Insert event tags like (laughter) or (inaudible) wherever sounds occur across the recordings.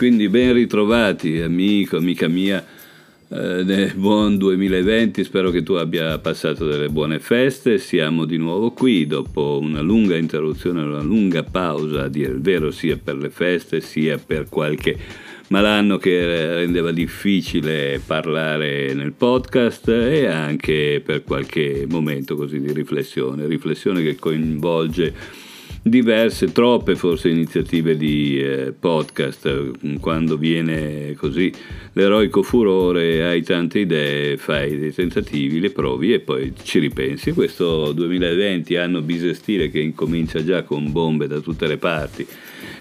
Quindi ben ritrovati, amico, amica mia, eh, buon 2020. Spero che tu abbia passato delle buone feste. Siamo di nuovo qui dopo una lunga interruzione, una lunga pausa, a dire il vero, sia per le feste sia per qualche malanno che rendeva difficile parlare nel podcast e anche per qualche momento così di riflessione, riflessione che coinvolge diverse, troppe forse iniziative di eh, podcast, quando viene così l'eroico furore, hai tante idee, fai dei tentativi, le provi e poi ci ripensi. Questo 2020, anno bisestile che incomincia già con bombe da tutte le parti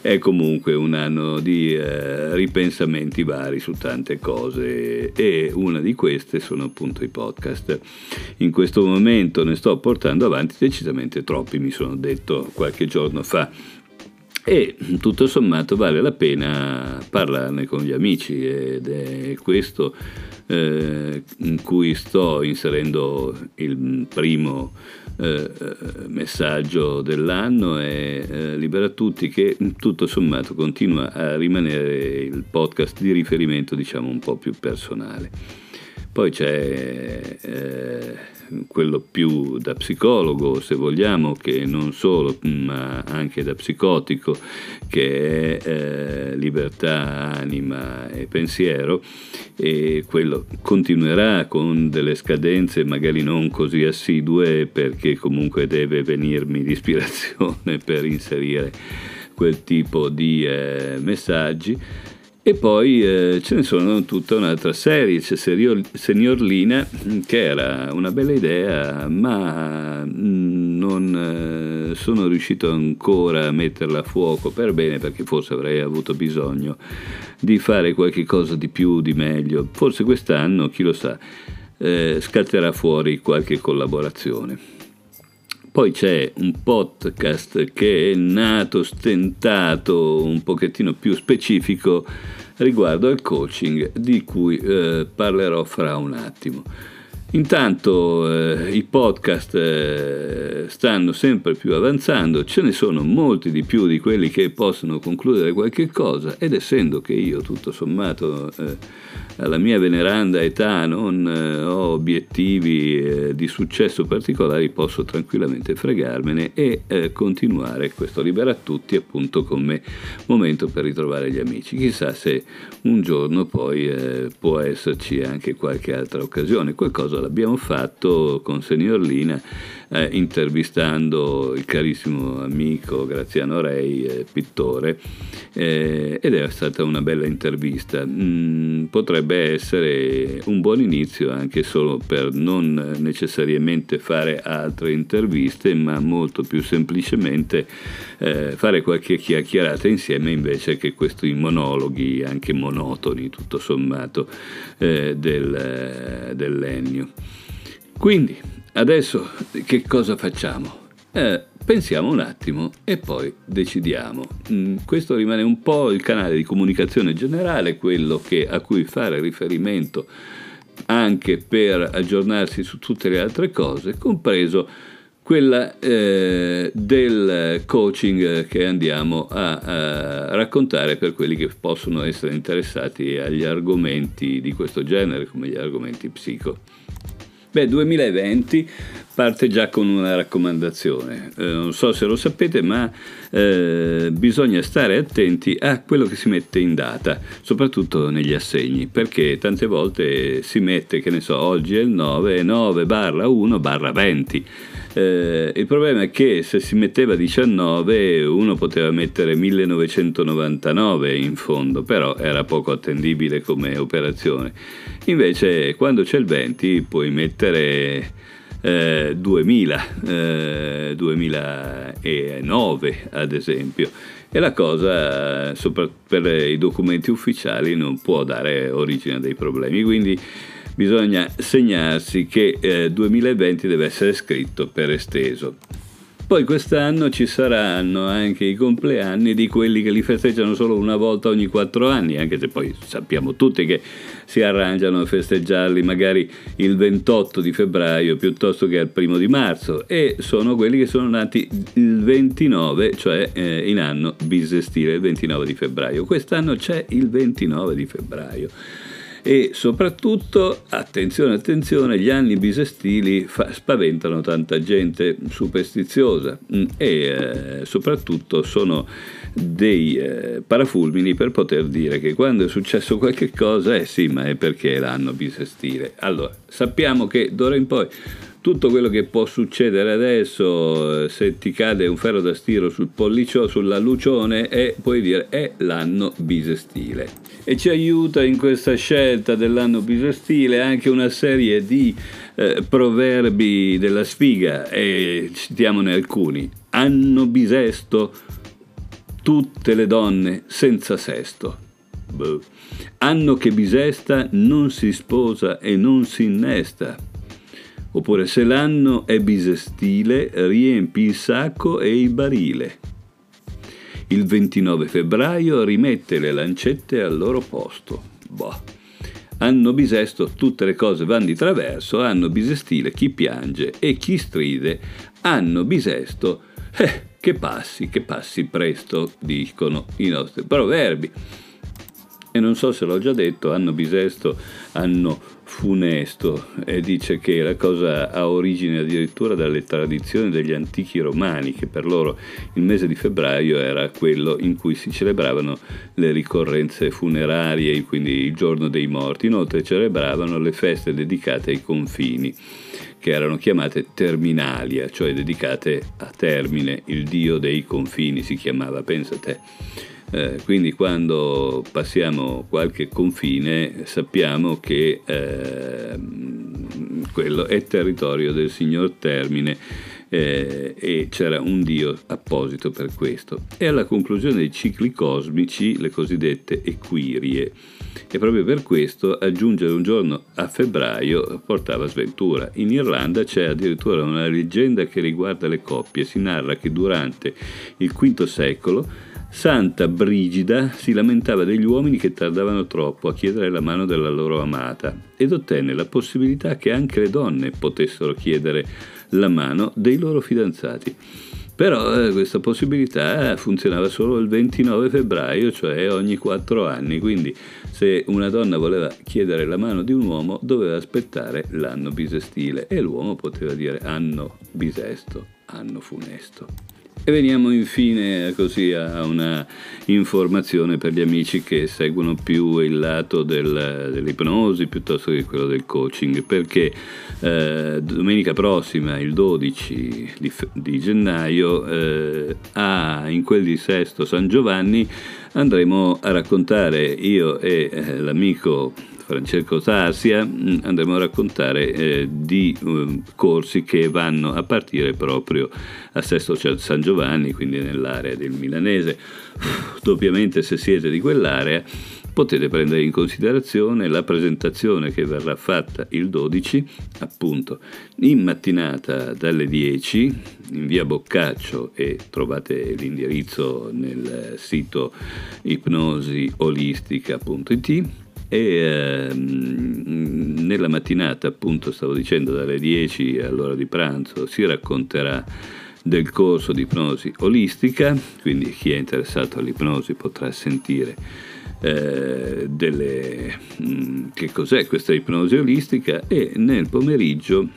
è comunque un anno di eh, ripensamenti vari su tante cose e una di queste sono appunto i podcast. In questo momento ne sto portando avanti decisamente troppi, mi sono detto qualche giorno fa e tutto sommato vale la pena parlarne con gli amici ed è questo eh, in cui sto inserendo il primo eh, messaggio dell'anno è eh, Libera Tutti che tutto sommato continua a rimanere il podcast di riferimento diciamo un po' più personale. Poi c'è eh, quello più da psicologo, se vogliamo, che non solo, ma anche da psicotico, che è eh, libertà, anima e pensiero, e quello continuerà con delle scadenze magari non così assidue perché comunque deve venirmi l'ispirazione (laughs) per inserire quel tipo di eh, messaggi e poi eh, ce ne sono tutta un'altra serie, c'è Senior Lina, che era una bella idea, ma mm, non eh, sono riuscito ancora a metterla a fuoco per bene, perché forse avrei avuto bisogno di fare qualche cosa di più, di meglio. Forse quest'anno, chi lo sa, eh, scatterà fuori qualche collaborazione. Poi c'è un podcast che è nato, stentato, un pochettino più specifico riguardo al coaching di cui eh, parlerò fra un attimo. Intanto eh, i podcast eh, stanno sempre più avanzando, ce ne sono molti di più di quelli che possono concludere qualche cosa ed essendo che io tutto sommato eh, alla mia veneranda età non eh, ho obiettivi eh, di successo particolari, posso tranquillamente fregarmene e eh, continuare questo libera tutti appunto come momento per ritrovare gli amici. Chissà se un giorno poi può esserci anche qualche altra occasione. Qualcosa l'abbiamo fatto con Senior Lina intervistando il carissimo amico Graziano Rei, pittore, ed è stata una bella intervista. Mm, potrebbe essere un buon inizio anche solo per non necessariamente fare altre interviste, ma molto più semplicemente eh, fare qualche chiacchierata insieme invece che questi monologhi anche monotoni tutto sommato eh, del, dell'ennio. Quindi Adesso che cosa facciamo? Eh, pensiamo un attimo e poi decidiamo. Mm, questo rimane un po' il canale di comunicazione generale, quello che, a cui fare riferimento anche per aggiornarsi su tutte le altre cose, compreso quella eh, del coaching che andiamo a, a, raccontare per quelli che possono essere interessati agli argomenti di questo genere, come gli argomenti psico. Beh, 2020 parte già con una raccomandazione. Eh, non so se lo sapete, ma eh, bisogna stare attenti a quello che si mette in data, soprattutto negli assegni, perché tante volte si mette, che ne so, oggi è il 9, 9 barra 1 barra 20. Eh, il problema è che se si metteva 19 uno poteva mettere 1999 in fondo, però era poco attendibile come operazione. Invece quando c'è il 20 puoi mettere eh, 2000, eh, 2009 ad esempio e la cosa per i documenti ufficiali non può dare origine a dei problemi, quindi bisogna segnarsi che eh, 2020 deve essere scritto per esteso. Poi quest'anno ci saranno anche i compleanni di quelli che li festeggiano solo una volta ogni quattro anni, anche se poi sappiamo tutti che si arrangiano a festeggiarli magari il 28 di febbraio piuttosto che al primo di marzo e sono quelli che sono nati il 29, cioè eh, in anno bisestile, il 29 di febbraio. Quest'anno c'è il 29 di febbraio e soprattutto, attenzione, attenzione, gli anni bisestili fa, spaventano tanta gente superstiziosa mm, e eh, soprattutto sono dei eh, parafulmini per poter dire che quando è successo qualche cosa, eh sì, ma è perché è l'anno bisestile. Allora, sappiamo che d'ora in poi tutto quello che può succedere adesso, eh, se ti cade un ferro da stiro sul pollicio, sulla lucione, è, puoi dire è l'anno bisestile. E ci aiuta in questa scelta dell'anno bisestile anche una serie di eh, proverbi della sfiga, e citiamone alcuni. Anno bisesto, tutte le donne senza sesto. Boh. Anno che bisesta non si sposa e non si innesta Oppure se l'anno è bisestile, riempi il sacco e il barile. Il 29 febbraio rimette le lancette al loro posto. Boh. Anno bisesto tutte le cose vanno di traverso, anno bisestile chi piange e chi stride, anno bisesto eh, che passi, che passi presto, dicono i nostri proverbi. E non so se l'ho già detto, anno bisesto, anno funesto e dice che la cosa ha origine addirittura dalle tradizioni degli antichi romani, che per loro il mese di febbraio era quello in cui si celebravano le ricorrenze funerarie, quindi il giorno dei morti. Inoltre celebravano le feste dedicate ai confini che erano chiamate terminalia, cioè dedicate a termine, il dio dei confini si chiamava, pensa te. Eh, quindi quando passiamo qualche confine sappiamo che eh, quello è territorio del signor Termine eh, e c'era un dio apposito per questo. E alla conclusione dei cicli cosmici, le cosiddette equirie. E proprio per questo aggiungere un giorno a febbraio portava sventura. In Irlanda c'è addirittura una leggenda che riguarda le coppie. Si narra che durante il V secolo Santa Brigida si lamentava degli uomini che tardavano troppo a chiedere la mano della loro amata ed ottenne la possibilità che anche le donne potessero chiedere la mano dei loro fidanzati. Però eh, questa possibilità funzionava solo il 29 febbraio, cioè ogni quattro anni, quindi se una donna voleva chiedere la mano di un uomo doveva aspettare l'anno bisestile e l'uomo poteva dire anno bisesto, anno funesto. E veniamo infine così a una informazione per gli amici che seguono più il lato del, dell'ipnosi piuttosto che quello del coaching, perché eh, domenica prossima, il 12 di, di gennaio, eh, a, in quel di Sesto San Giovanni andremo a raccontare io e eh, l'amico Francesco Sarsia mm, andremo a raccontare eh, di um, corsi che vanno a partire proprio a Sesto San Giovanni, quindi nell'area del milanese. Doppiamente se siete di quell'area potete prendere in considerazione la presentazione che verrà fatta il 12, appunto in mattinata dalle 10 in via Boccaccio e trovate l'indirizzo nel sito ipnosiolistica.it e ehm, nella mattinata, appunto stavo dicendo dalle 10 all'ora di pranzo, si racconterà del corso di ipnosi olistica, quindi chi è interessato all'ipnosi potrà sentire eh, delle, mh, mm, che cos'è questa ipnosi olistica e nel pomeriggio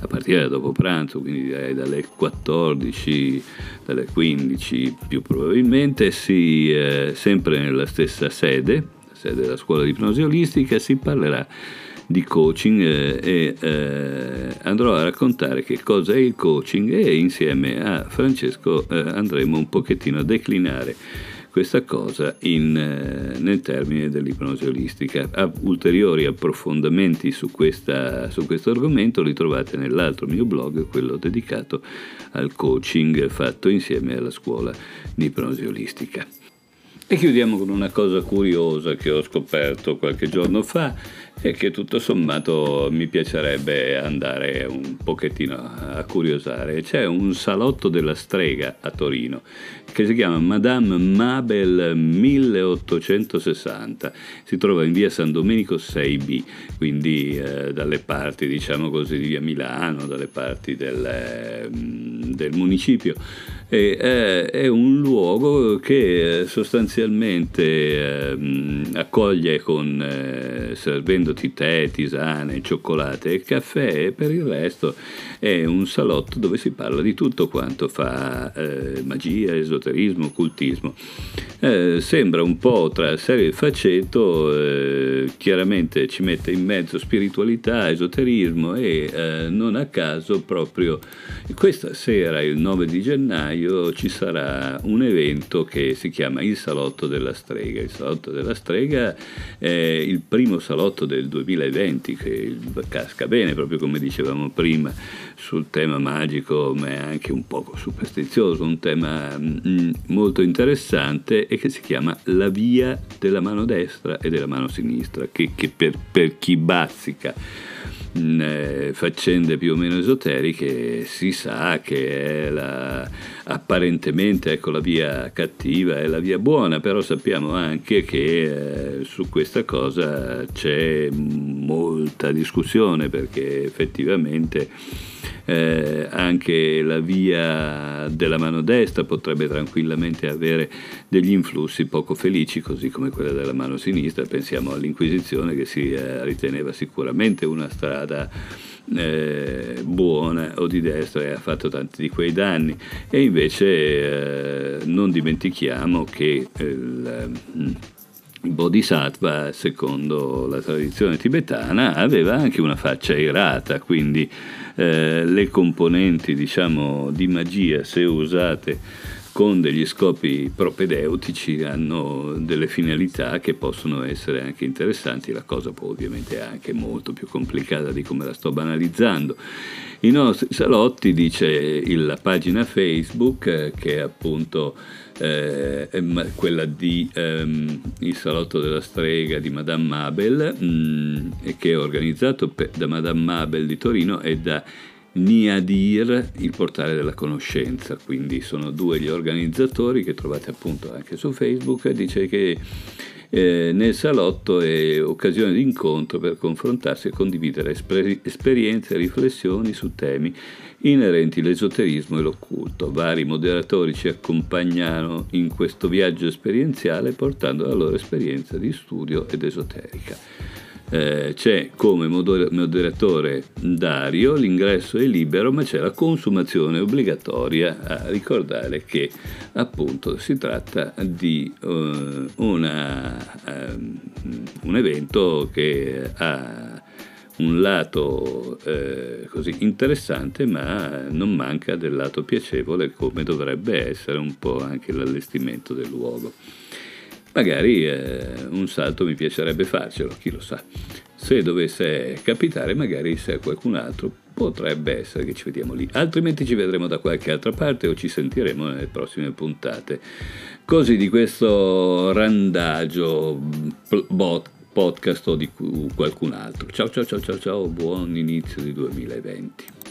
a partire da dopo pranzo, quindi direi dalle 14, dalle 15 più probabilmente, si, eh, sempre nella stessa sede, sede della scuola di ipnosi olistica, si parlerà di coaching eh, e eh, andrò a raccontare che cosa è il coaching e insieme a Francesco eh, andremo un pochettino a declinare questa cosa in, eh, nel termine dell'ipnosi olistica. Ulteriori approfondimenti su, questa, su questo argomento li trovate nell'altro mio blog, quello dedicato al coaching fatto insieme alla scuola di ipnosi olistica. E chiudiamo con una cosa curiosa che ho scoperto qualche giorno fa e che tutto sommato mi piacerebbe andare un pochettino a curiosare. C'è un salotto della strega a Torino che si chiama Madame Mabel 1860. Si trova in via San Domenico 6B, quindi eh, dalle parti, diciamo così, di via Milano, dalle parti del, eh, del municipio. E, eh, è un luogo che sostanzialmente eh, accoglie con eh, servendoti tè, tisane, cioccolate e caffè e per il resto è un salotto dove si parla di tutto quanto fa eh, magia, esoterismo, occultismo. Eh, sembra un po' tra serie e faceto, eh, chiaramente ci mette in mezzo spiritualità, esoterismo e eh, non a caso proprio questa sera, il 9 di gennaio, ci sarà un evento che si chiama il Salotto della Strega. Il Salotto della Strega è il primo salotto del 2020 che casca bene, proprio come dicevamo prima sul tema magico, ma è anche un poco superstizioso, un tema mm, molto interessante e che si chiama La via della mano destra e della mano sinistra, che, che per, per chi bazzica eh, faccende più o meno esoteriche si sa che è la, apparentemente ecco, la via cattiva è la via buona, però sappiamo anche che eh, su questa cosa c'è molta discussione perché effettivamente eh, anche la via della mano destra potrebbe tranquillamente avere degli influssi poco felici, così come quella della mano sinistra. Pensiamo all'Inquisizione che si eh, riteneva sicuramente una strada eh, buona o di destra e ha fatto tanti di quei danni. E invece eh, non dimentichiamo che il Bodhisattva, secondo la tradizione tibetana, aveva anche una faccia irata, quindi eh, le componenti diciamo, di magia, se usate con degli scopi propedeutici, hanno delle finalità che possono essere anche interessanti. La cosa poi ovviamente è anche molto più complicata di come la sto banalizzando. I nostri salotti, dice la pagina Facebook, eh, che è appunto eh, quella di ehm, Il Salotto della Strega di Madame Mabel, mh, mm, che è organizzato per, da Madame Mabel di Torino e da Niadir, il portale della conoscenza, quindi sono due gli organizzatori che trovate appunto anche su Facebook, dice che eh, nel salotto è occasione di incontro per confrontarsi e condividere esper- esperienze e riflessioni su temi inerenti all'esoterismo e l'occulto. Vari moderatori ci accompagnano in questo viaggio esperienziale portando la loro esperienza di studio ed esoterica. Eh, c'è come moderatore Dario, l'ingresso è libero ma c'è la consumazione obbligatoria a ricordare che appunto si tratta di uh, una, um, un evento che ha un lato eh, così interessante, ma non manca del lato piacevole, come dovrebbe essere un po' anche l'allestimento del luogo. Magari eh, un salto mi piacerebbe farcelo, chi lo sa. Se dovesse capitare, magari se a qualcun altro potrebbe essere che ci vediamo lì, altrimenti ci vedremo da qualche altra parte o ci sentiremo nelle prossime puntate. Così di questo randagio bot podcast o di qualcun altro. Ciao ciao ciao ciao ciao, buon inizio di 2020.